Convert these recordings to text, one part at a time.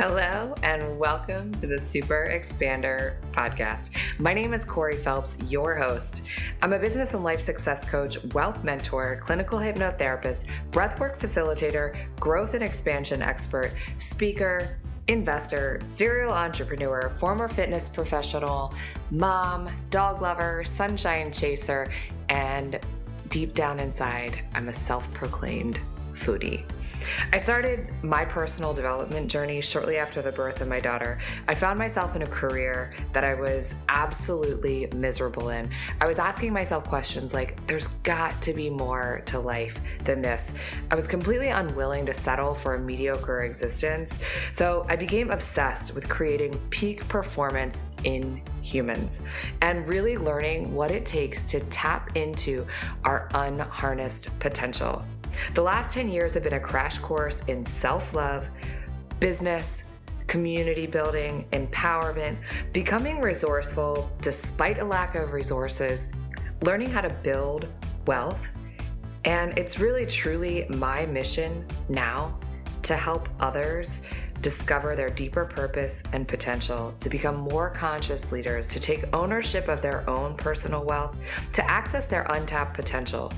Hello, and welcome to the Super Expander podcast. My name is Corey Phelps, your host. I'm a business and life success coach, wealth mentor, clinical hypnotherapist, breathwork facilitator, growth and expansion expert, speaker, investor, serial entrepreneur, former fitness professional, mom, dog lover, sunshine chaser, and deep down inside, I'm a self proclaimed foodie. I started my personal development journey shortly after the birth of my daughter. I found myself in a career that I was absolutely miserable in. I was asking myself questions like, there's got to be more to life than this. I was completely unwilling to settle for a mediocre existence. So I became obsessed with creating peak performance in humans and really learning what it takes to tap into our unharnessed potential. The last 10 years have been a crash course in self love, business, community building, empowerment, becoming resourceful despite a lack of resources, learning how to build wealth. And it's really, truly my mission now to help others discover their deeper purpose and potential, to become more conscious leaders, to take ownership of their own personal wealth, to access their untapped potential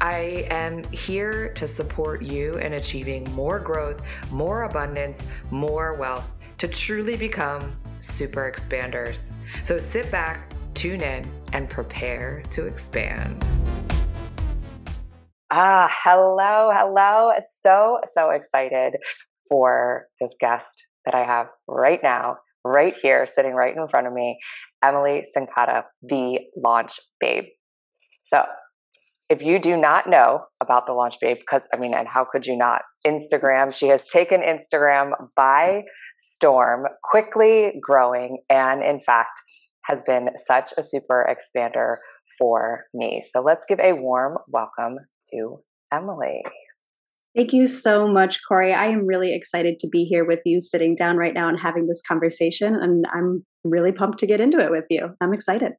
I am here to support you in achieving more growth, more abundance, more wealth to truly become super expanders. So sit back, tune in, and prepare to expand. Ah, hello, hello. So, so excited for this guest that I have right now, right here, sitting right in front of me, Emily Cincotta, the launch babe. So, if you do not know about the Launch Babe, because I mean, and how could you not? Instagram, she has taken Instagram by storm, quickly growing, and in fact, has been such a super expander for me. So let's give a warm welcome to Emily. Thank you so much, Corey. I am really excited to be here with you, sitting down right now and having this conversation. And I'm really pumped to get into it with you. I'm excited.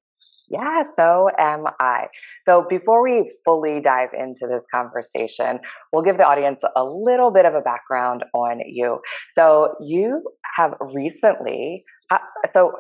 Yeah, so am I. So before we fully dive into this conversation, we'll give the audience a little bit of a background on you. So you have recently, uh, so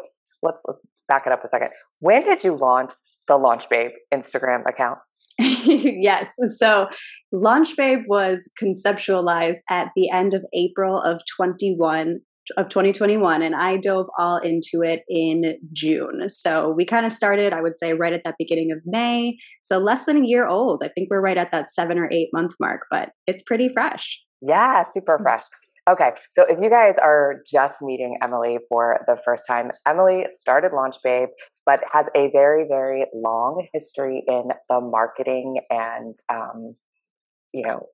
let's let's back it up a second. When did you launch the Launch Babe Instagram account? yes. So Launch Babe was conceptualized at the end of April of 21 of 2021 and I dove all into it in June. So we kind of started, I would say, right at that beginning of May. So less than a year old. I think we're right at that seven or eight month mark, but it's pretty fresh. Yeah, super mm. fresh. Okay, so if you guys are just meeting Emily for the first time, Emily started Launch Babe, but has a very, very long history in the marketing and, um, you know,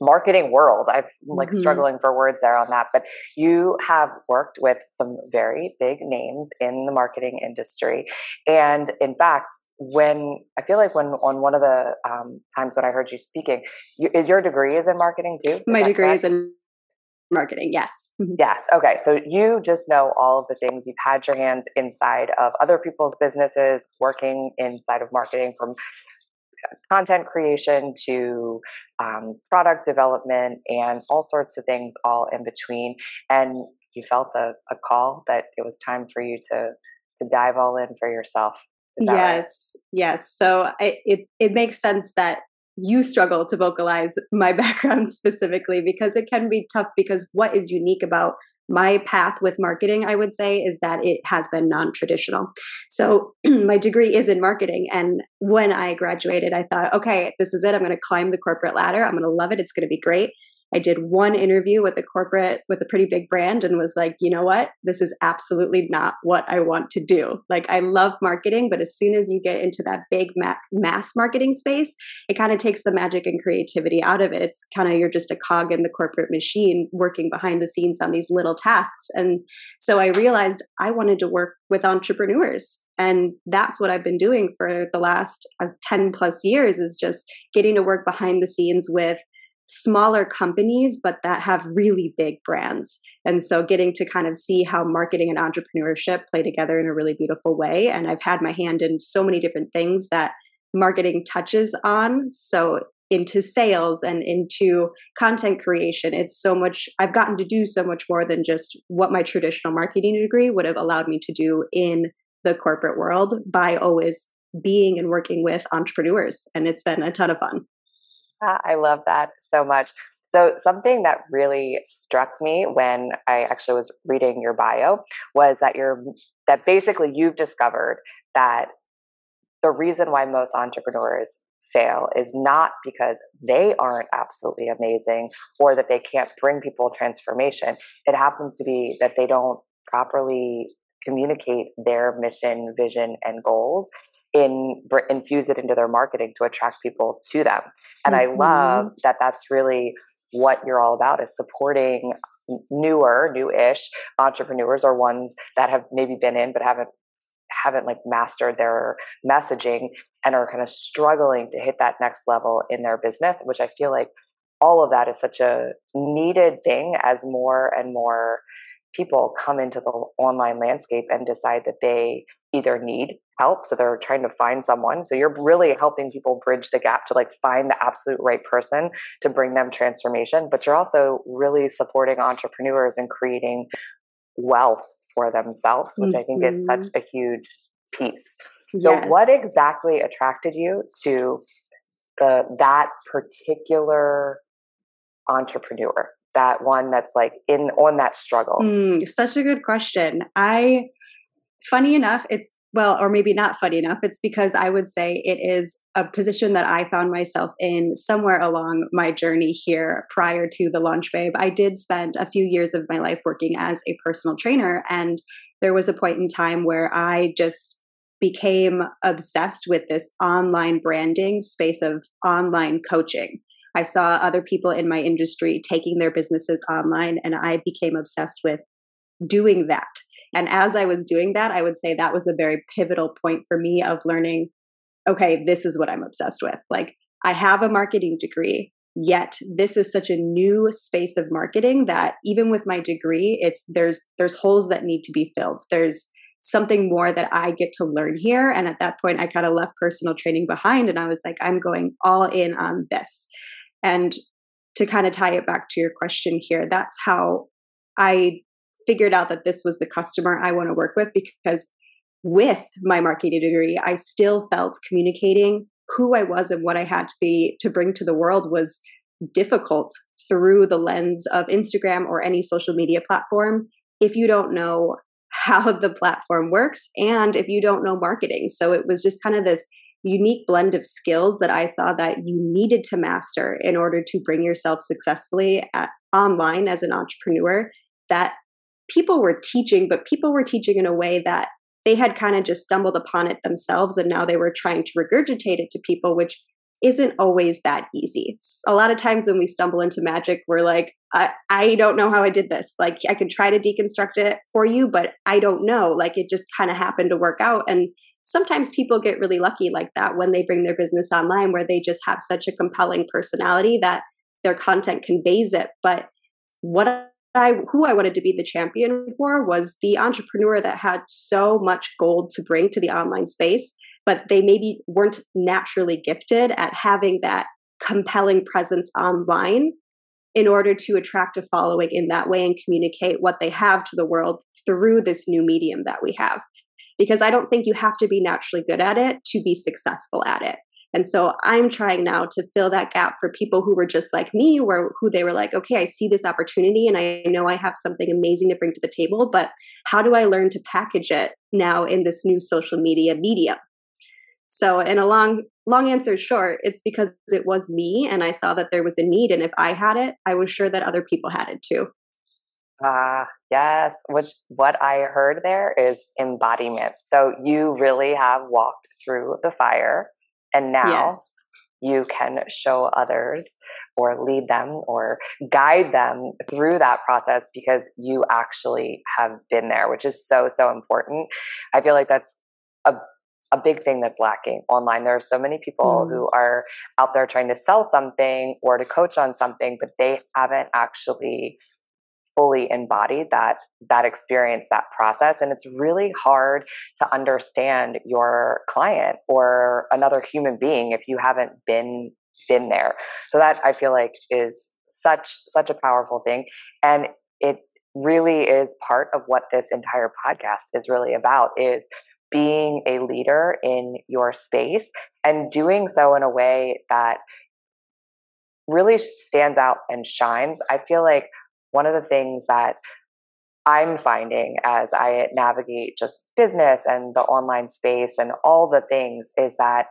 marketing world. I'm like mm-hmm. struggling for words there on that, but you have worked with some very big names in the marketing industry. And in fact, when I feel like when on one of the um, times when I heard you speaking, you, your degree is in marketing too. Is My degree correct? is in marketing. Yes. Mm-hmm. Yes. Okay. So you just know all of the things. You've had your hands inside of other people's businesses, working inside of marketing from content creation to um, product development and all sorts of things all in between. And you felt a, a call that it was time for you to to dive all in for yourself. Yes, right? yes. So I, it it makes sense that you struggle to vocalize my background specifically because it can be tough because what is unique about my path with marketing, I would say, is that it has been non traditional. So, my degree is in marketing. And when I graduated, I thought, okay, this is it. I'm going to climb the corporate ladder. I'm going to love it. It's going to be great. I did one interview with a corporate with a pretty big brand and was like, you know what? This is absolutely not what I want to do. Like, I love marketing, but as soon as you get into that big ma- mass marketing space, it kind of takes the magic and creativity out of it. It's kind of you're just a cog in the corporate machine working behind the scenes on these little tasks. And so I realized I wanted to work with entrepreneurs. And that's what I've been doing for the last uh, 10 plus years is just getting to work behind the scenes with smaller companies, but that have really big brands. And so getting to kind of see how marketing and entrepreneurship play together in a really beautiful way. And I've had my hand in so many different things that marketing touches on. So into sales and into content creation. It's so much, I've gotten to do so much more than just what my traditional marketing degree would have allowed me to do in the corporate world by always being and working with entrepreneurs. And it's been a ton of fun. I love that so much. So, something that really struck me when I actually was reading your bio was that you're that basically you've discovered that the reason why most entrepreneurs fail is not because they aren't absolutely amazing or that they can't bring people transformation. It happens to be that they don't properly communicate their mission, vision, and goals in infuse it into their marketing to attract people to them. And mm-hmm. I love that that's really what you're all about is supporting newer, new-ish entrepreneurs or ones that have maybe been in but haven't haven't like mastered their messaging and are kind of struggling to hit that next level in their business, which I feel like all of that is such a needed thing as more and more people come into the online landscape and decide that they either need help so they're trying to find someone so you're really helping people bridge the gap to like find the absolute right person to bring them transformation but you're also really supporting entrepreneurs and creating wealth for themselves which mm-hmm. i think is such mm-hmm. a huge piece so yes. what exactly attracted you to the that particular entrepreneur that one that's like in on that struggle. Mm, such a good question. I funny enough it's well or maybe not funny enough it's because i would say it is a position that i found myself in somewhere along my journey here prior to the launch babe. I did spend a few years of my life working as a personal trainer and there was a point in time where i just became obsessed with this online branding space of online coaching I saw other people in my industry taking their businesses online, and I became obsessed with doing that. And as I was doing that, I would say that was a very pivotal point for me of learning okay, this is what I'm obsessed with. Like, I have a marketing degree, yet this is such a new space of marketing that even with my degree it's there's there's holes that need to be filled there's something more that i get to learn here and at that point i kind of left personal training behind and i was like i'm going all in on this and to kind of tie it back to your question here, that's how I figured out that this was the customer I want to work with because with my marketing degree, I still felt communicating who I was and what I had to to bring to the world was difficult through the lens of Instagram or any social media platform if you don't know how the platform works and if you don't know marketing. So it was just kind of this unique blend of skills that I saw that you needed to master in order to bring yourself successfully at, online as an entrepreneur that people were teaching, but people were teaching in a way that they had kind of just stumbled upon it themselves and now they were trying to regurgitate it to people, which isn't always that easy. A lot of times when we stumble into magic, we're like, I, I don't know how I did this. Like, I could try to deconstruct it for you, but I don't know. Like, it just kind of happened to work out. And sometimes people get really lucky like that when they bring their business online where they just have such a compelling personality that their content conveys it. But what I who I wanted to be the champion for was the entrepreneur that had so much gold to bring to the online space but they maybe weren't naturally gifted at having that compelling presence online in order to attract a following in that way and communicate what they have to the world through this new medium that we have because I don't think you have to be naturally good at it to be successful at it. And so I'm trying now to fill that gap for people who were just like me, where who they were like, okay, I see this opportunity and I know I have something amazing to bring to the table, but how do I learn to package it now in this new social media medium? So, in a long, long answer short, it's because it was me and I saw that there was a need. And if I had it, I was sure that other people had it too. Ah, uh, yes. Which what I heard there is embodiment. So you really have walked through the fire and now yes. you can show others or lead them or guide them through that process because you actually have been there, which is so, so important. I feel like that's a a big thing that's lacking online. There are so many people mm. who are out there trying to sell something or to coach on something, but they haven't actually fully embodied that that experience that process and it's really hard to understand your client or another human being if you haven't been been there. So that I feel like is such such a powerful thing and it really is part of what this entire podcast is really about is being a leader in your space and doing so in a way that really stands out and shines. I feel like one of the things that I'm finding as I navigate just business and the online space and all the things is that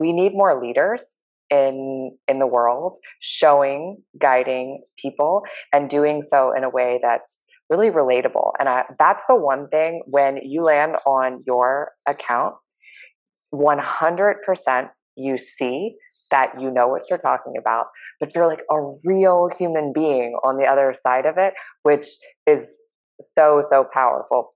we need more leaders in in the world showing guiding people and doing so in a way that's really relatable. And I, that's the one thing when you land on your account 100% you see that you know what you're talking about but you're like a real human being on the other side of it which is so so powerful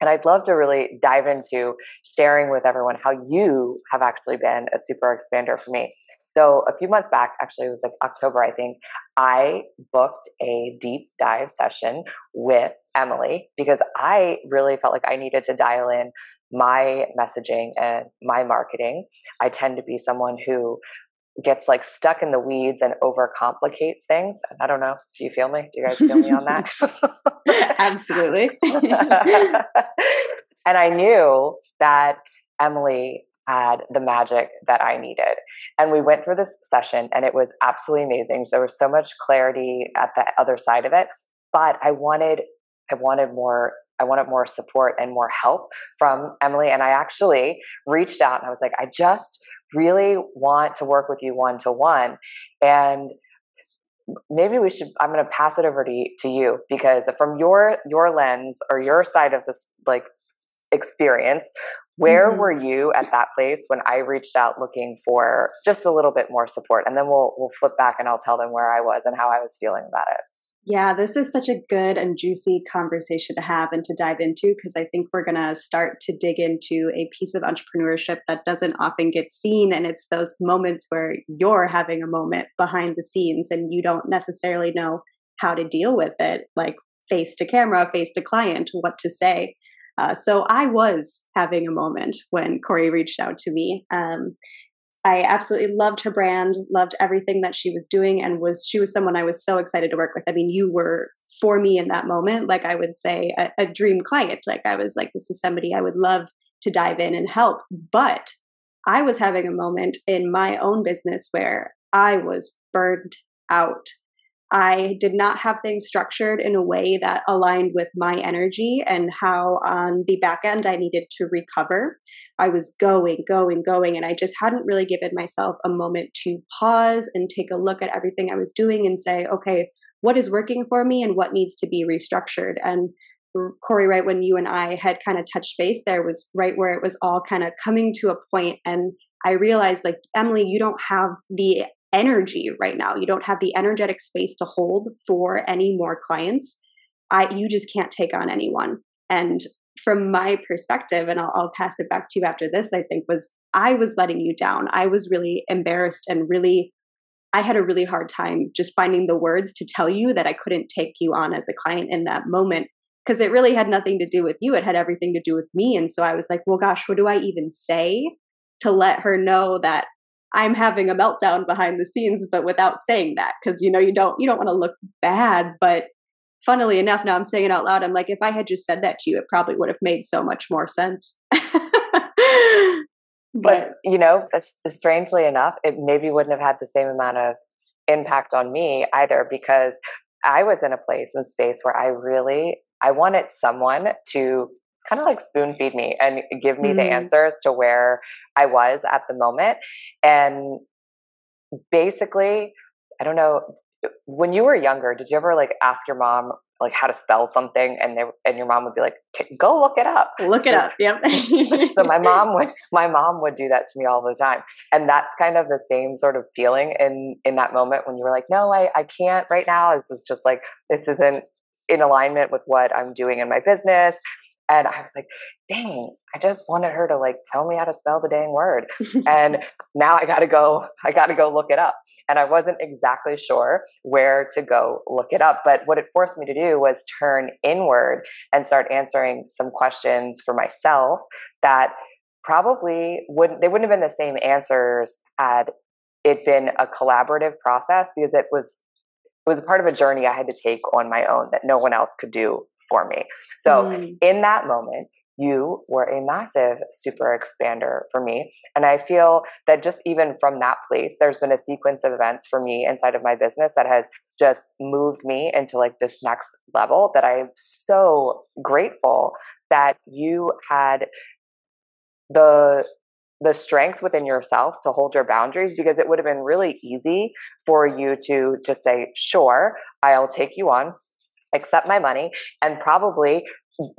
and I'd love to really dive into sharing with everyone how you have actually been a super expander for me. So a few months back, actually it was like October, I think, I booked a deep dive session with Emily because I really felt like I needed to dial in my messaging and my marketing. I tend to be someone who gets like stuck in the weeds and overcomplicates things. I don't know. Do you feel me? Do you guys feel me on that? Absolutely. and I knew that Emily had the magic that I needed. And we went through this session and it was absolutely amazing. So there was so much clarity at the other side of it. But I wanted I wanted more I wanted more support and more help from Emily. And I actually reached out and I was like, I just really want to work with you one to one. And maybe we should i'm going to pass it over to, to you because from your your lens or your side of this like experience where mm-hmm. were you at that place when I reached out looking for just a little bit more support? And then we'll we'll flip back and I'll tell them where I was and how I was feeling about it. Yeah, this is such a good and juicy conversation to have and to dive into because I think we're going to start to dig into a piece of entrepreneurship that doesn't often get seen. And it's those moments where you're having a moment behind the scenes and you don't necessarily know how to deal with it, like face to camera, face to client, what to say. Uh, so I was having a moment when Corey reached out to me. Um, I absolutely loved her brand, loved everything that she was doing, and was she was someone I was so excited to work with. I mean, you were for me in that moment, like I would say, a, a dream client. Like I was like, this is somebody I would love to dive in and help. But I was having a moment in my own business where I was burned out. I did not have things structured in a way that aligned with my energy and how on the back end I needed to recover. I was going, going, going, and I just hadn't really given myself a moment to pause and take a look at everything I was doing and say, okay, what is working for me and what needs to be restructured? And Corey, right when you and I had kind of touched base, there was right where it was all kind of coming to a point, and I realized, like Emily, you don't have the energy right now. You don't have the energetic space to hold for any more clients. I you just can't take on anyone. And from my perspective, and I'll, I'll pass it back to you after this, I think was I was letting you down. I was really embarrassed and really I had a really hard time just finding the words to tell you that I couldn't take you on as a client in that moment because it really had nothing to do with you. It had everything to do with me. And so I was like, well, gosh, what do I even say to let her know that I'm having a meltdown behind the scenes, but without saying that, because you know you don't you don't want to look bad. But funnily enough, now I'm saying it out loud. I'm like, if I had just said that to you, it probably would have made so much more sense. but, you know, strangely enough, it maybe wouldn't have had the same amount of impact on me either, because I was in a place and space where I really I wanted someone to kind of like spoon feed me and give me mm. the answers to where I was at the moment. And basically, I don't know, when you were younger, did you ever like ask your mom like how to spell something and they and your mom would be like go look it up. Look it up yep. so my mom would my mom would do that to me all the time. And that's kind of the same sort of feeling in in that moment when you were like no i i can't right now. This is just like this isn't in alignment with what i'm doing in my business and I was like, dang, I just wanted her to like tell me how to spell the dang word. and now I gotta go, I gotta go look it up. And I wasn't exactly sure where to go look it up. But what it forced me to do was turn inward and start answering some questions for myself that probably wouldn't they wouldn't have been the same answers had it been a collaborative process because it was it was part of a journey I had to take on my own that no one else could do for me. So mm. in that moment, you were a massive super expander for me. And I feel that just even from that place, there's been a sequence of events for me inside of my business that has just moved me into like this next level that I'm so grateful that you had the the strength within yourself to hold your boundaries because it would have been really easy for you to just say sure i'll take you on accept my money and probably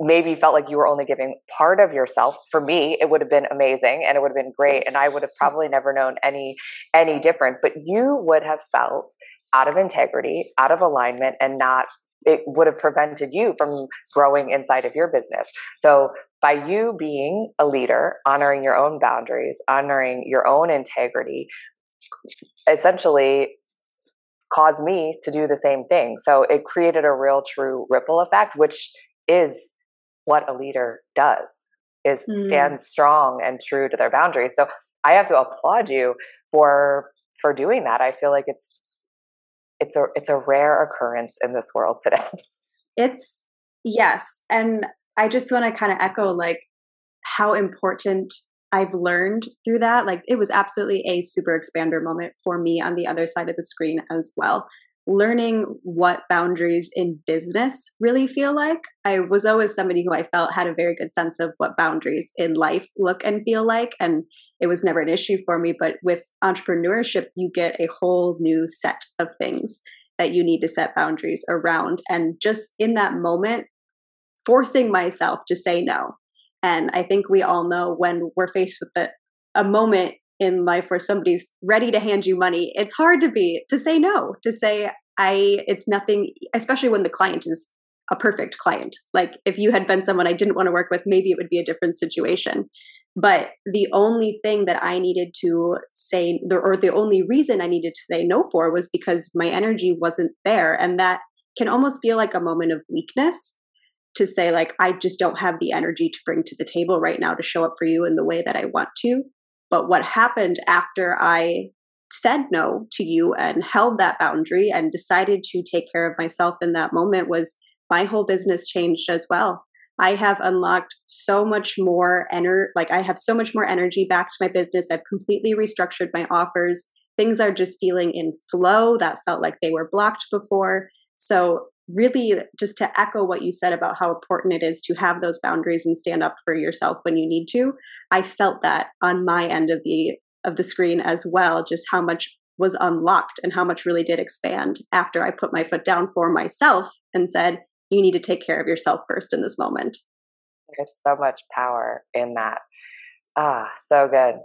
maybe felt like you were only giving part of yourself. For me it would have been amazing and it would have been great and i would have probably never known any any different. But you would have felt out of integrity out of alignment and not it would have prevented you from growing inside of your business. So by you being a leader honoring your own boundaries honoring your own integrity essentially caused me to do the same thing. So it created a real true ripple effect which is what a leader does is mm. stand strong and true to their boundaries. So i have to applaud you for for doing that. I feel like it's it's a it's a rare occurrence in this world today. It's yes. And i just want to kind of echo like how important I've learned through that. Like it was absolutely a super expander moment for me on the other side of the screen as well learning what boundaries in business really feel like. I was always somebody who I felt had a very good sense of what boundaries in life look and feel like. And it was never an issue for me. But with entrepreneurship, you get a whole new set of things that you need to set boundaries around. And just in that moment, forcing myself to say no. And I think we all know when we're faced with the, a moment in life where somebody's ready to hand you money it's hard to be to say no to say i it's nothing especially when the client is a perfect client. Like if you had been someone i didn't want to work with maybe it would be a different situation. But the only thing that i needed to say or the only reason i needed to say no for was because my energy wasn't there. And that can almost feel like a moment of weakness to say like i just don't have the energy to bring to the table right now to show up for you in the way that i want to but what happened after I said no to you and held that boundary and decided to take care of myself in that moment was my whole business changed as well. I have unlocked so much more energy, like I have so much more energy back to my business. I've completely restructured my offers. Things are just feeling in flow that felt like they were blocked before. So really just to echo what you said about how important it is to have those boundaries and stand up for yourself when you need to i felt that on my end of the of the screen as well just how much was unlocked and how much really did expand after i put my foot down for myself and said you need to take care of yourself first in this moment. There's so much power in that. Ah so good.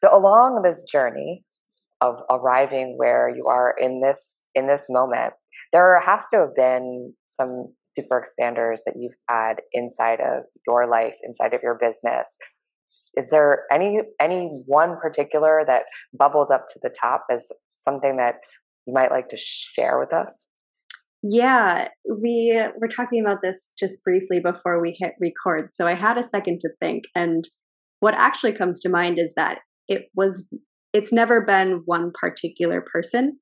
So along this journey of arriving where you are in this in this moment there has to have been some super expanders that you've had inside of your life, inside of your business. Is there any any one particular that bubbled up to the top as something that you might like to share with us? Yeah, we were talking about this just briefly before we hit record. So I had a second to think and what actually comes to mind is that it was it's never been one particular person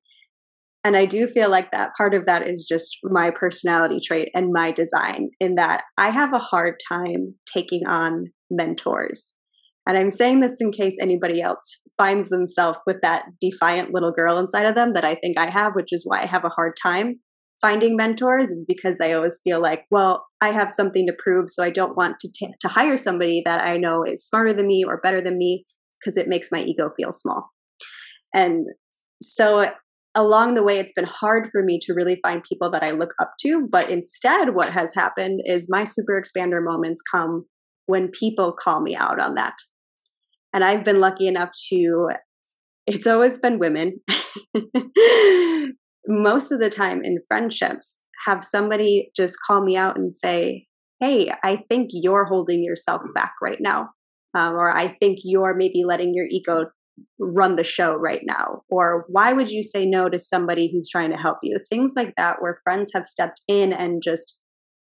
and I do feel like that part of that is just my personality trait and my design, in that I have a hard time taking on mentors. And I'm saying this in case anybody else finds themselves with that defiant little girl inside of them that I think I have, which is why I have a hard time finding mentors, is because I always feel like, well, I have something to prove, so I don't want to, t- to hire somebody that I know is smarter than me or better than me because it makes my ego feel small. And so along the way, it's been hard for me to really find people that I look up to. But instead, what has happened is my super expander moments come when people call me out on that. And I've been lucky enough to, it's always been women. Most of the time in friendships, have somebody just call me out and say, Hey, I think you're holding yourself back right now. Um, or I think you're maybe letting your ego run the show right now or why would you say no to somebody who's trying to help you things like that where friends have stepped in and just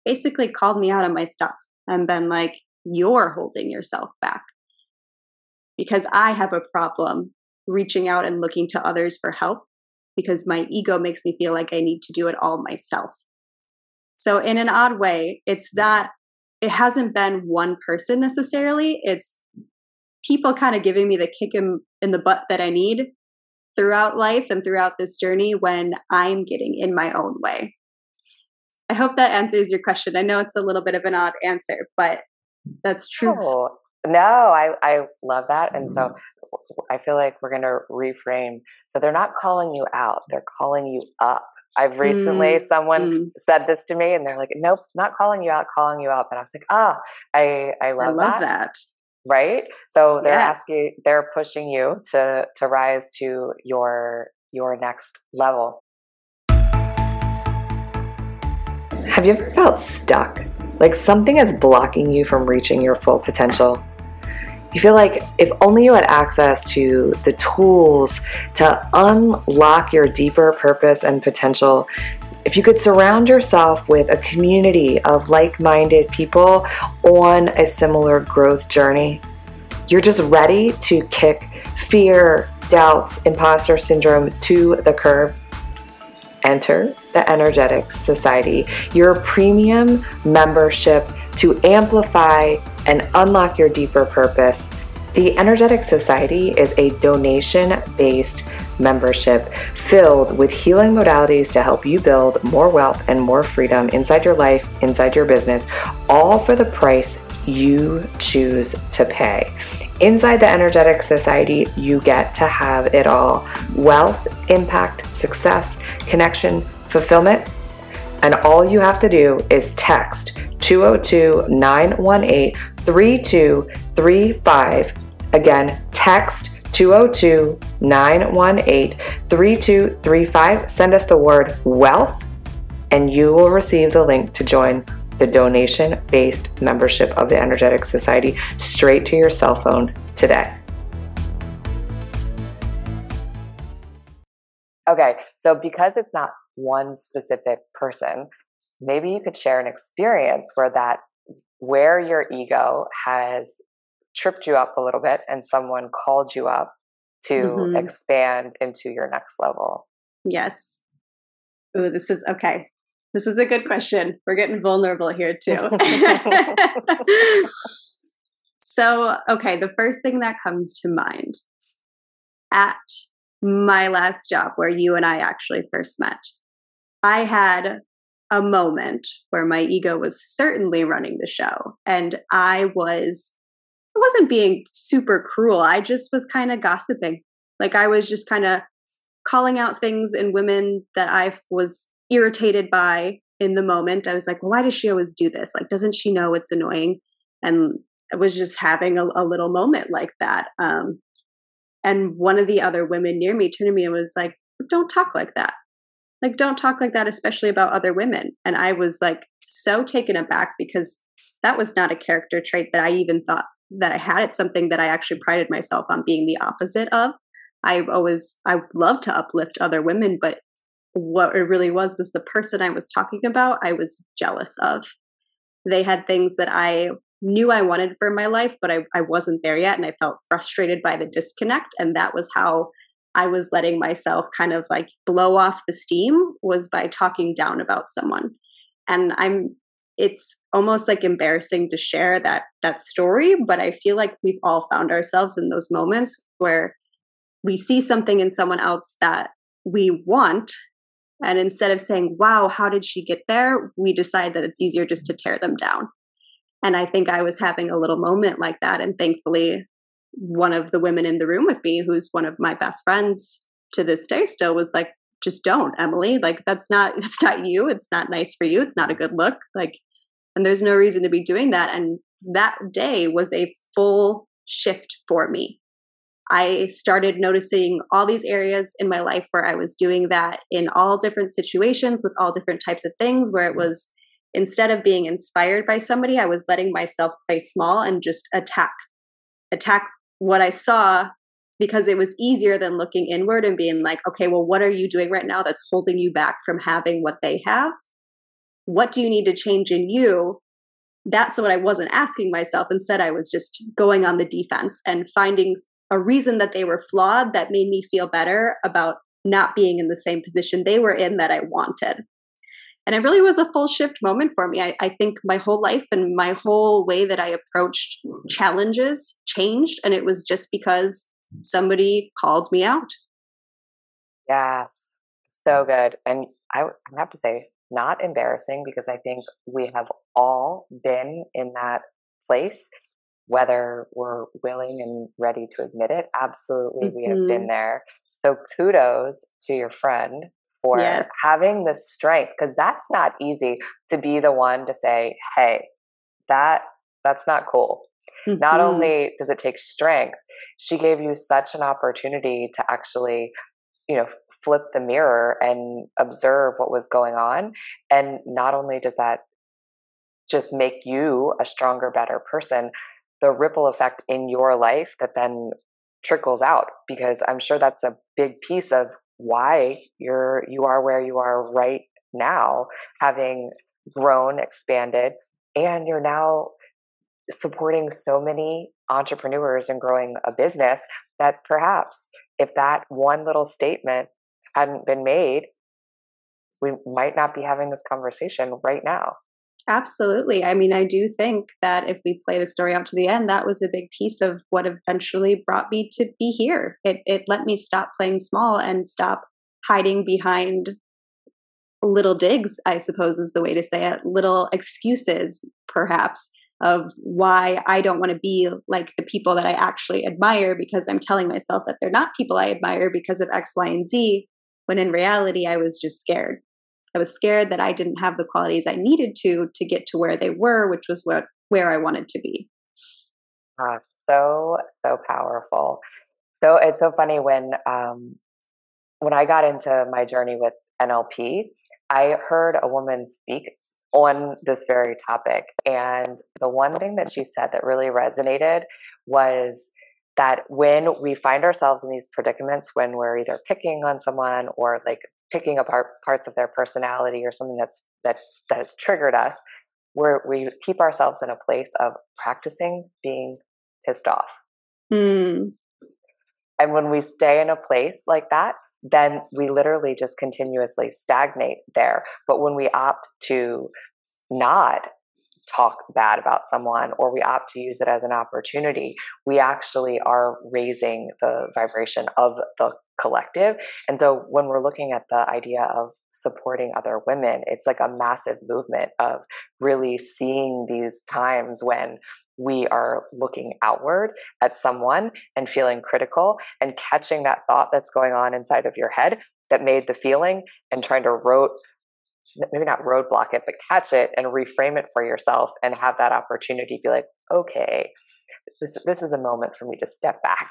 basically called me out on my stuff and been like you're holding yourself back because i have a problem reaching out and looking to others for help because my ego makes me feel like I need to do it all myself. So, in an odd way, it's not, it hasn't been one person necessarily. It's people kind of giving me the kick in, in the butt that I need throughout life and throughout this journey when I'm getting in my own way. I hope that answers your question. I know it's a little bit of an odd answer, but that's true. Oh, no, I, I love that. And so I feel like we're going to reframe. So they're not calling you out, they're calling you up. I've recently, mm, someone mm. said this to me and they're like, nope, not calling you out, calling you up. And I was like, ah, I, I love, I love that. that. Right. So they're yes. asking, they're pushing you to, to rise to your, your next level. Have you ever felt stuck? Like something is blocking you from reaching your full potential? You feel like if only you had access to the tools to unlock your deeper purpose and potential, if you could surround yourself with a community of like minded people on a similar growth journey, you're just ready to kick fear, doubts, imposter syndrome to the curb. Enter the Energetics Society, your premium membership to amplify and unlock your deeper purpose. The Energetic Society is a donation based membership filled with healing modalities to help you build more wealth and more freedom inside your life, inside your business, all for the price you choose to pay. Inside the Energetic Society, you get to have it all wealth, impact, success, connection, fulfillment. And all you have to do is text 202 918 3235. Again, text 202 918 3235. Send us the word wealth, and you will receive the link to join the donation based membership of the Energetic Society straight to your cell phone today. Okay, so because it's not one specific person, maybe you could share an experience where that where your ego has tripped you up a little bit and someone called you up to mm-hmm. expand into your next level. Yes. Ooh, this is okay. This is a good question. We're getting vulnerable here too. so, okay, the first thing that comes to mind at my last job where you and I actually first met, I had a moment where my ego was certainly running the show and I was I wasn't being super cruel. I just was kind of gossiping. Like I was just kind of calling out things in women that I was irritated by in the moment. I was like, why does she always do this? Like, doesn't she know it's annoying? And I was just having a, a little moment like that. Um, and one of the other women near me turned to me and was like, don't talk like that like don't talk like that especially about other women and i was like so taken aback because that was not a character trait that i even thought that i had it's something that i actually prided myself on being the opposite of i always i love to uplift other women but what it really was was the person i was talking about i was jealous of they had things that i knew i wanted for my life but I, I wasn't there yet and i felt frustrated by the disconnect and that was how I was letting myself kind of like blow off the steam was by talking down about someone. And I'm it's almost like embarrassing to share that that story, but I feel like we've all found ourselves in those moments where we see something in someone else that we want and instead of saying, "Wow, how did she get there?" we decide that it's easier just to tear them down. And I think I was having a little moment like that and thankfully one of the women in the room with me, who's one of my best friends to this day, still was like, just don't, Emily. Like that's not that's not you. It's not nice for you. It's not a good look. Like, and there's no reason to be doing that. And that day was a full shift for me. I started noticing all these areas in my life where I was doing that in all different situations with all different types of things, where it was instead of being inspired by somebody, I was letting myself play small and just attack, attack what I saw because it was easier than looking inward and being like, okay, well, what are you doing right now that's holding you back from having what they have? What do you need to change in you? That's what I wasn't asking myself. Instead, I was just going on the defense and finding a reason that they were flawed that made me feel better about not being in the same position they were in that I wanted. And it really was a full shift moment for me. I, I think my whole life and my whole way that I approached mm-hmm. challenges changed. And it was just because somebody called me out. Yes, so good. And I, I have to say, not embarrassing because I think we have all been in that place, whether we're willing and ready to admit it. Absolutely, mm-hmm. we have been mm-hmm. there. So kudos to your friend for yes. having the strength because that's not easy to be the one to say, "Hey, that that's not cool." Mm-hmm. Not only does it take strength, she gave you such an opportunity to actually, you know, flip the mirror and observe what was going on. And not only does that just make you a stronger, better person, the ripple effect in your life that then trickles out because I'm sure that's a big piece of why you're you are where you are right now having grown expanded and you're now supporting so many entrepreneurs and growing a business that perhaps if that one little statement hadn't been made we might not be having this conversation right now Absolutely. I mean, I do think that if we play the story out to the end, that was a big piece of what eventually brought me to be here. It it let me stop playing small and stop hiding behind little digs, I suppose is the way to say it, little excuses perhaps of why I don't want to be like the people that I actually admire because I'm telling myself that they're not people I admire because of X, Y, and Z, when in reality I was just scared. I was scared that I didn't have the qualities I needed to to get to where they were, which was what where I wanted to be. Ah, so so powerful. So it's so funny when um, when I got into my journey with NLP, I heard a woman speak on this very topic, and the one thing that she said that really resonated was that when we find ourselves in these predicaments when we're either picking on someone or like picking apart parts of their personality or something that's that that has triggered us where we keep ourselves in a place of practicing being pissed off mm. and when we stay in a place like that then we literally just continuously stagnate there but when we opt to not talk bad about someone or we opt to use it as an opportunity, we actually are raising the vibration of the collective. And so when we're looking at the idea of supporting other women, it's like a massive movement of really seeing these times when we are looking outward at someone and feeling critical and catching that thought that's going on inside of your head that made the feeling and trying to rote maybe not roadblock it, but catch it and reframe it for yourself and have that opportunity to be like, okay, this, this is a moment for me to step back.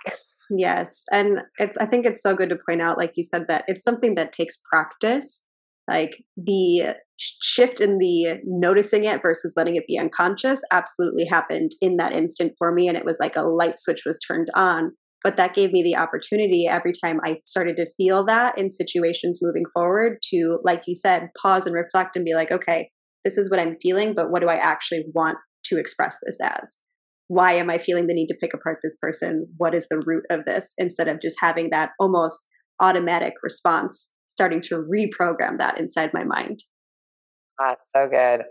Yes. And it's, I think it's so good to point out, like you said, that it's something that takes practice. Like the shift in the noticing it versus letting it be unconscious absolutely happened in that instant for me. And it was like a light switch was turned on but that gave me the opportunity every time I started to feel that in situations moving forward to, like you said, pause and reflect and be like, okay, this is what I'm feeling, but what do I actually want to express this as? Why am I feeling the need to pick apart this person? What is the root of this? Instead of just having that almost automatic response, starting to reprogram that inside my mind. That's so good.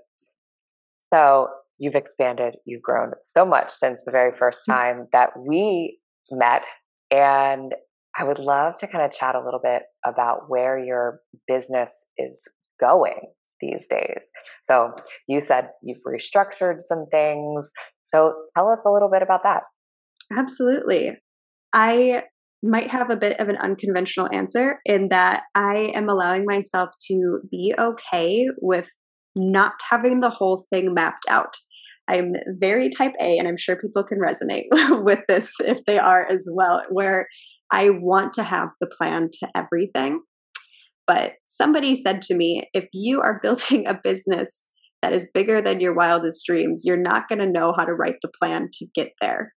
So you've expanded, you've grown so much since the very first mm. time that we met. And I would love to kind of chat a little bit about where your business is going these days. So you said you've restructured some things. So tell us a little bit about that. Absolutely. I might have a bit of an unconventional answer in that I am allowing myself to be okay with not having the whole thing mapped out. I'm very type A, and I'm sure people can resonate with this if they are as well, where I want to have the plan to everything. But somebody said to me, if you are building a business that is bigger than your wildest dreams, you're not going to know how to write the plan to get there.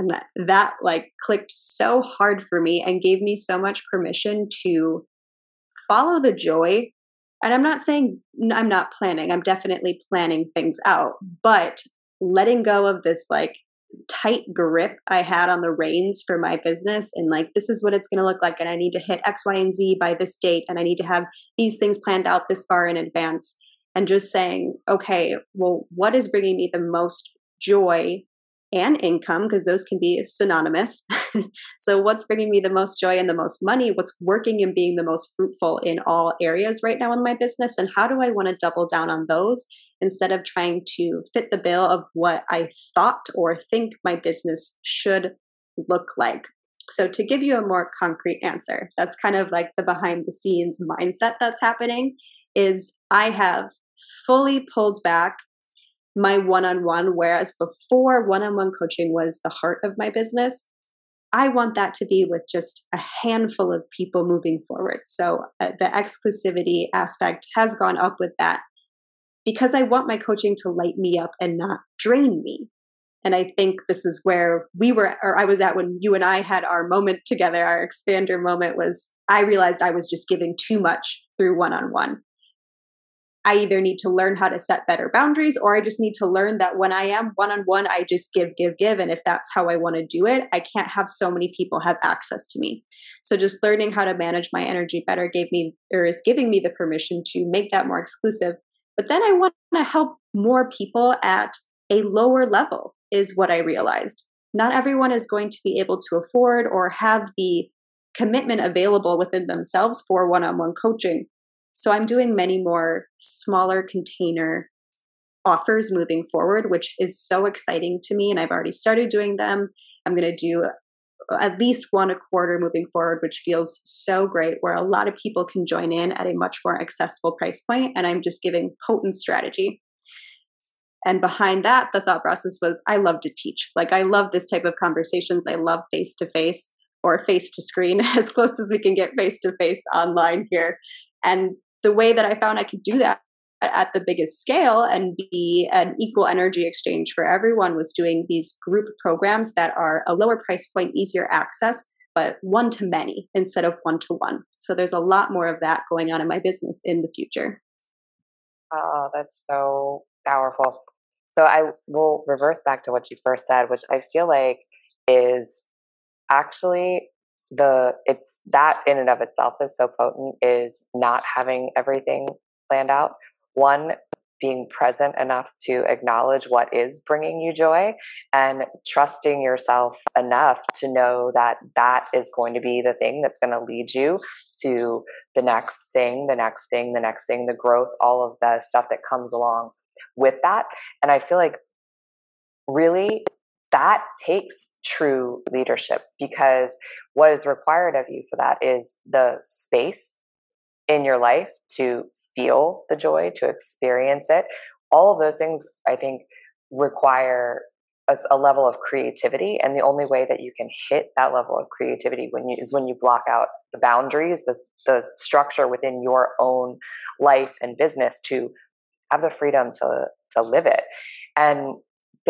And that, that like clicked so hard for me and gave me so much permission to follow the joy. And I'm not saying I'm not planning, I'm definitely planning things out, but letting go of this like tight grip I had on the reins for my business and like this is what it's going to look like and I need to hit X Y and Z by this date and I need to have these things planned out this far in advance. And just saying okay well what is bringing me the most joy and income because those can be synonymous. so, what's bringing me the most joy and the most money? What's working and being the most fruitful in all areas right now in my business? And how do I want to double down on those instead of trying to fit the bill of what I thought or think my business should look like? So, to give you a more concrete answer, that's kind of like the behind the scenes mindset that's happening. Is I have fully pulled back my one on one, whereas before one on one coaching was the heart of my business. I want that to be with just a handful of people moving forward. So uh, the exclusivity aspect has gone up with that because I want my coaching to light me up and not drain me. And I think this is where we were, or I was at when you and I had our moment together, our expander moment was I realized I was just giving too much through one on one. I either need to learn how to set better boundaries or I just need to learn that when I am one on one, I just give, give, give. And if that's how I want to do it, I can't have so many people have access to me. So just learning how to manage my energy better gave me or is giving me the permission to make that more exclusive. But then I want to help more people at a lower level, is what I realized. Not everyone is going to be able to afford or have the commitment available within themselves for one on one coaching. So I'm doing many more smaller container offers moving forward, which is so exciting to me. And I've already started doing them. I'm going to do at least one a quarter moving forward, which feels so great, where a lot of people can join in at a much more accessible price point, And I'm just giving potent strategy. And behind that, the thought process was I love to teach. Like, I love this type of conversations. I love face to face or face to screen, as close as we can get face to face online here. And the way that I found I could do that at the biggest scale and be an equal energy exchange for everyone was doing these group programs that are a lower price point, easier access, but one to many instead of one to one. So there's a lot more of that going on in my business in the future. Oh, that's so powerful. So I will reverse back to what you first said, which I feel like is actually the it's that in and of itself is so potent is not having everything planned out. One, being present enough to acknowledge what is bringing you joy and trusting yourself enough to know that that is going to be the thing that's going to lead you to the next thing, the next thing, the next thing, the growth, all of the stuff that comes along with that. And I feel like really that takes true leadership because what is required of you for that is the space in your life to feel the joy, to experience it. All of those things, I think, require a, a, level of creativity, and the only way that you can hit that level of creativity when you is when you block out the boundaries, the the structure within your own life and business to have the freedom to to live it. And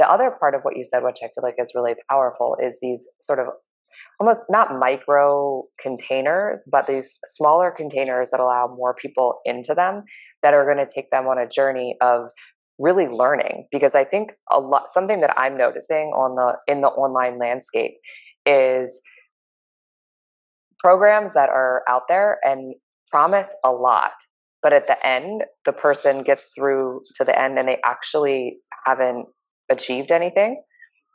the other part of what you said, which I feel like is really powerful, is these sort of almost not micro containers, but these smaller containers that allow more people into them that are going to take them on a journey of really learning. Because i think a lot something that i'm noticing on the in the online landscape is programs that are out there and promise a lot but at the end the person gets through to the end and they actually haven't achieved anything.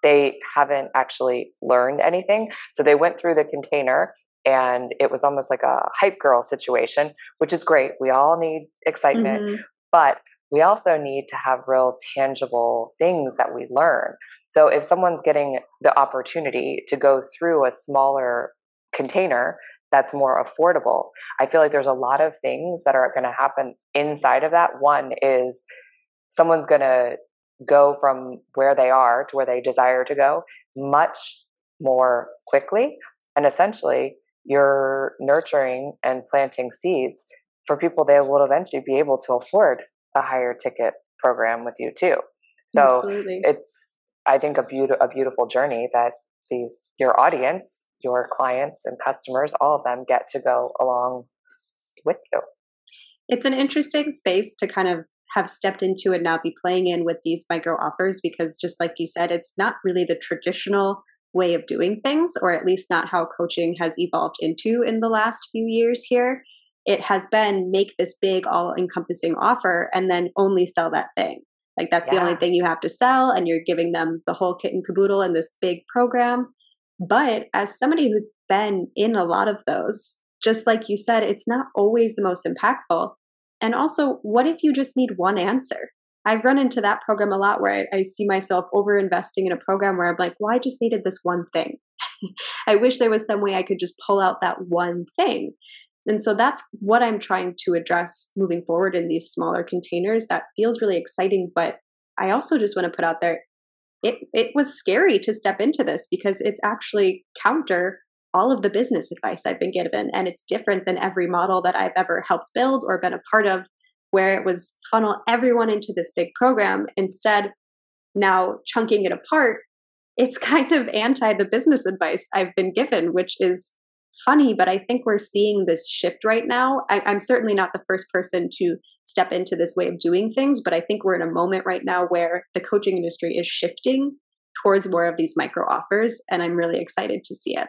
They haven't actually learned anything. So they went through the container and it was almost like a hype girl situation, which is great. We all need excitement, mm-hmm. but we also need to have real tangible things that we learn. So if someone's getting the opportunity to go through a smaller container that's more affordable, I feel like there's a lot of things that are going to happen inside of that. One is someone's going to go from where they are to where they desire to go much more quickly. And essentially, you're nurturing and planting seeds for people they will eventually be able to afford a higher ticket program with you too. So Absolutely. it's I think a beautiful a beautiful journey that these your audience, your clients and customers, all of them get to go along with you. It's an interesting space to kind of have stepped into and now be playing in with these micro offers because just like you said, it's not really the traditional way of doing things, or at least not how coaching has evolved into in the last few years here. It has been make this big, all encompassing offer and then only sell that thing. Like that's yeah. the only thing you have to sell, and you're giving them the whole kit and caboodle in this big program. But as somebody who's been in a lot of those, just like you said, it's not always the most impactful. And also, what if you just need one answer? I've run into that program a lot where I, I see myself over investing in a program where I'm like, well, I just needed this one thing. I wish there was some way I could just pull out that one thing. And so that's what I'm trying to address moving forward in these smaller containers. That feels really exciting, but I also just want to put out there it it was scary to step into this because it's actually counter all of the business advice I've been given and it's different than every model that I've ever helped build or been a part of where it was funnel everyone into this big program instead now chunking it apart it's kind of anti the business advice I've been given which is funny, but I think we're seeing this shift right now. I, I'm certainly not the first person to step into this way of doing things, but I think we're in a moment right now where the coaching industry is shifting towards more of these micro offers, and I'm really excited to see it.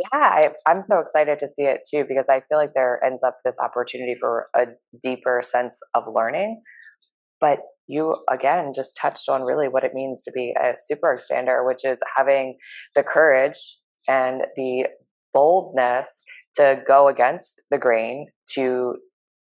Yeah, I, I'm so excited to see it too because I feel like there ends up this opportunity for a deeper sense of learning. But you again just touched on really what it means to be a super expander, which is having the courage and the boldness to go against the grain, to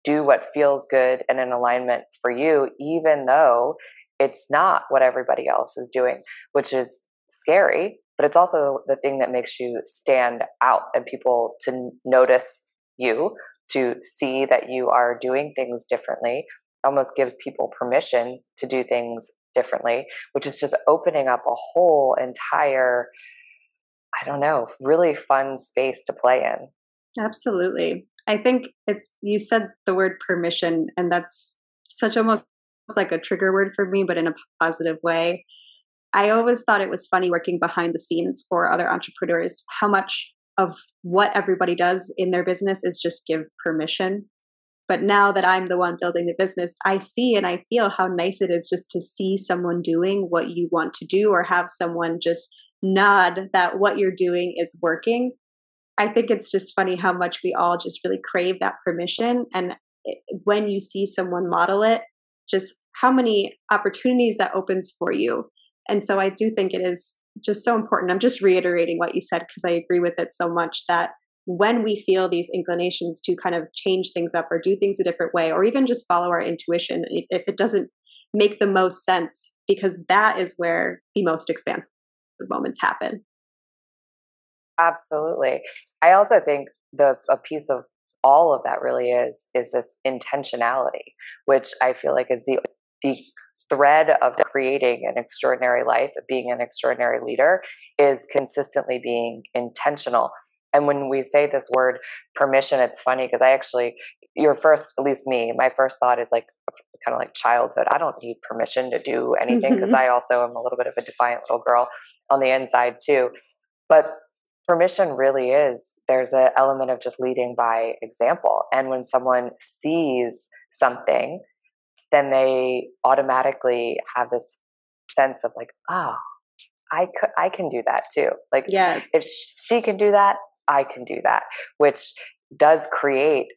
do what feels good and in alignment for you, even though it's not what everybody else is doing, which is scary, but it's also the thing that makes you stand out and people to notice you, to see that you are doing things differently, almost gives people permission to do things differently, which is just opening up a whole entire I don't know, really fun space to play in. Absolutely. I think it's, you said the word permission, and that's such almost like a trigger word for me, but in a positive way. I always thought it was funny working behind the scenes for other entrepreneurs, how much of what everybody does in their business is just give permission. But now that I'm the one building the business, I see and I feel how nice it is just to see someone doing what you want to do or have someone just nod that what you're doing is working. I think it's just funny how much we all just really crave that permission. And when you see someone model it, just how many opportunities that opens for you. And so I do think it is just so important. I'm just reiterating what you said because I agree with it so much that when we feel these inclinations to kind of change things up or do things a different way, or even just follow our intuition, if it doesn't make the most sense, because that is where the most expansive moments happen. Absolutely. I also think the a piece of all of that really is is this intentionality, which I feel like is the the thread of creating an extraordinary life, of being an extraordinary leader, is consistently being intentional. And when we say this word permission, it's funny because I actually, your first, at least me, my first thought is like kind of like childhood. I don't need permission to do anything because mm-hmm. I also am a little bit of a defiant little girl on the inside too. But permission really is there's an element of just leading by example. And when someone sees something, then they automatically have this sense of like, oh, I could, I can do that too. Like, yes, if she can do that, I can do that, which does create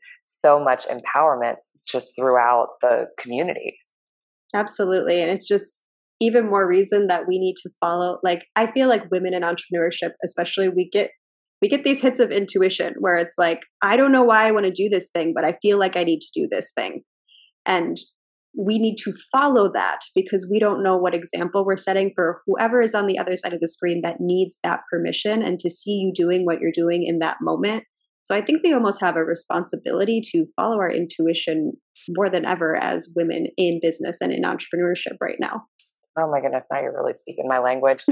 so much empowerment just throughout the community. Absolutely. And it's just even more reason that we need to follow like I feel like women in entrepreneurship especially we get we get these hits of intuition where it's like I don't know why I want to do this thing but I feel like I need to do this thing. And we need to follow that because we don't know what example we're setting for whoever is on the other side of the screen that needs that permission and to see you doing what you're doing in that moment so I think we almost have a responsibility to follow our intuition more than ever as women in business and in entrepreneurship right now. Oh my goodness, now you're really speaking my language.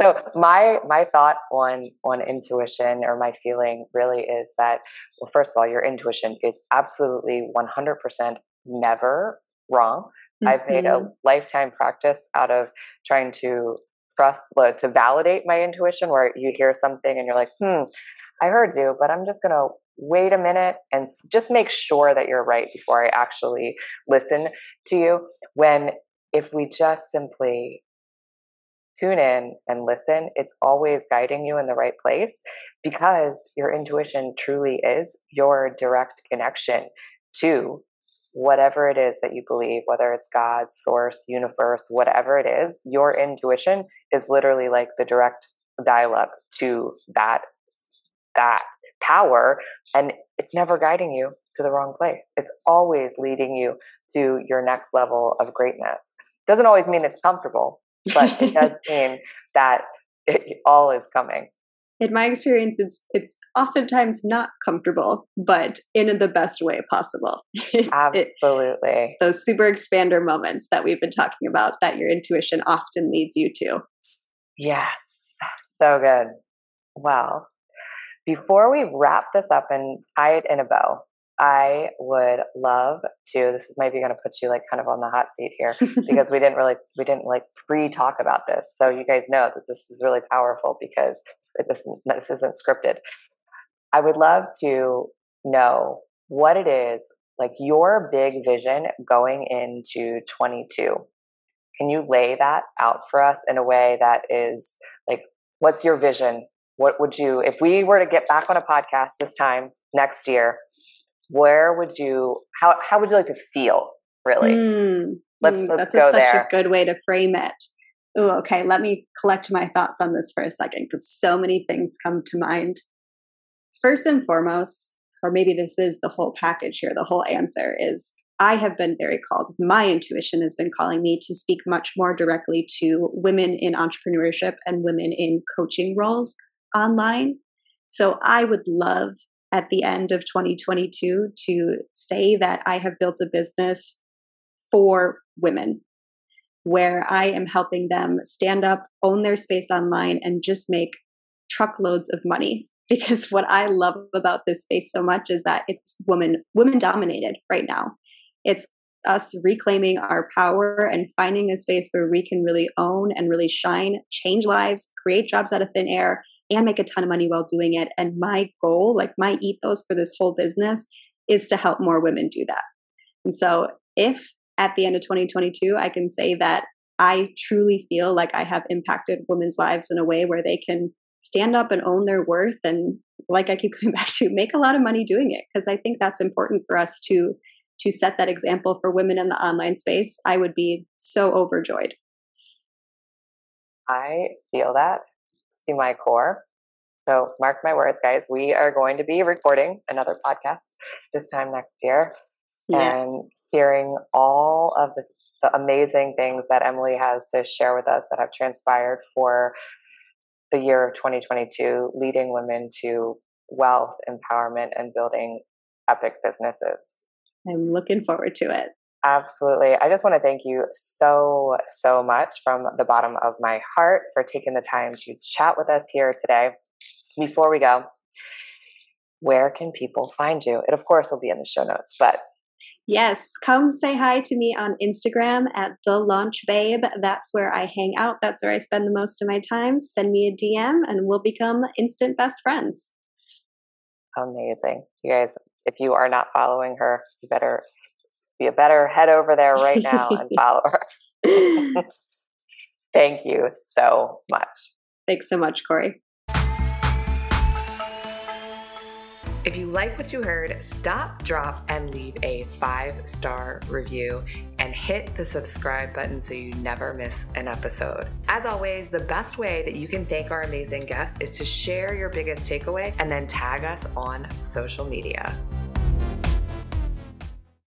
so my my thought on on intuition or my feeling really is that well first of all your intuition is absolutely 100% never wrong. Mm-hmm. I've made a mm-hmm. lifetime practice out of trying to trust to validate my intuition where you hear something and you're like hmm i heard you but i'm just going to wait a minute and just make sure that you're right before I actually listen to you. When if we just simply tune in and listen, it's always guiding you in the right place because your intuition truly is your direct connection to whatever it is that you believe, whether it's God, source, universe, whatever it is, your intuition is literally like the direct dial up to that that power and it's never guiding you to the wrong place. It's always leading you to your next level of greatness. Doesn't always mean it's comfortable, but it does mean that it all is coming in my experience, it's it's oftentimes not comfortable, but in the best way possible. It's, Absolutely. It, it's those super expander moments that we've been talking about that your intuition often leads you to. Yes. So good. Well, before we wrap this up and tie it in a bow, I would love to. This might be going to put you like kind of on the hot seat here because we didn't really we didn't like pre talk about this. So you guys know that this is really powerful because this, this isn't scripted. I would love to know what it is, like your big vision going into 22. Can you lay that out for us in a way that is like, what's your vision? What would you, if we were to get back on a podcast this time next year, where would you, how, how would you like to feel really? Mm, let's, let's that's go a, such there. a good way to frame it oh, okay, let me collect my thoughts on this for a second because so many things come to mind. First and foremost, or maybe this is the whole package here, the whole answer is I have been very called. My intuition has been calling me to speak much more directly to women in entrepreneurship and women in coaching roles online. So I would love at the end of 2022 to say that I have built a business for women where I am helping them stand up, own their space online, and just make truckloads of money. Because what I love about this space so much is that it's woman women dominated right now. It's us reclaiming our power and finding a space where we can really own and really shine, change lives, create jobs out of thin air, and make a ton of money while doing it. And my goal, like my ethos for this whole business, is to help more women do that. And so if at the end of 2022, I can say that I truly feel like I have impacted women's lives in a way where they can stand up and own their worth and like I keep coming back to make a lot of money doing it because I think that's important for us to to set that example for women in the online space. I would be so overjoyed. I feel that to my core. So mark my words guys, we are going to be recording another podcast this time next year. Yes. And hearing all of the, the amazing things that Emily has to share with us that have transpired for the year of 2022, leading women to wealth, empowerment, and building epic businesses. I'm looking forward to it. Absolutely. I just want to thank you so, so much from the bottom of my heart for taking the time to chat with us here today. Before we go, where can people find you? It, of course, will be in the show notes, but Yes, come say hi to me on Instagram at the launch babe. That's where I hang out. That's where I spend the most of my time. Send me a DM and we'll become instant best friends. Amazing. You guys, if you are not following her, you better be a better head over there right now and follow her. Thank you so much. Thanks so much, Corey. If you like what you heard, stop, drop, and leave a five star review and hit the subscribe button so you never miss an episode. As always, the best way that you can thank our amazing guests is to share your biggest takeaway and then tag us on social media.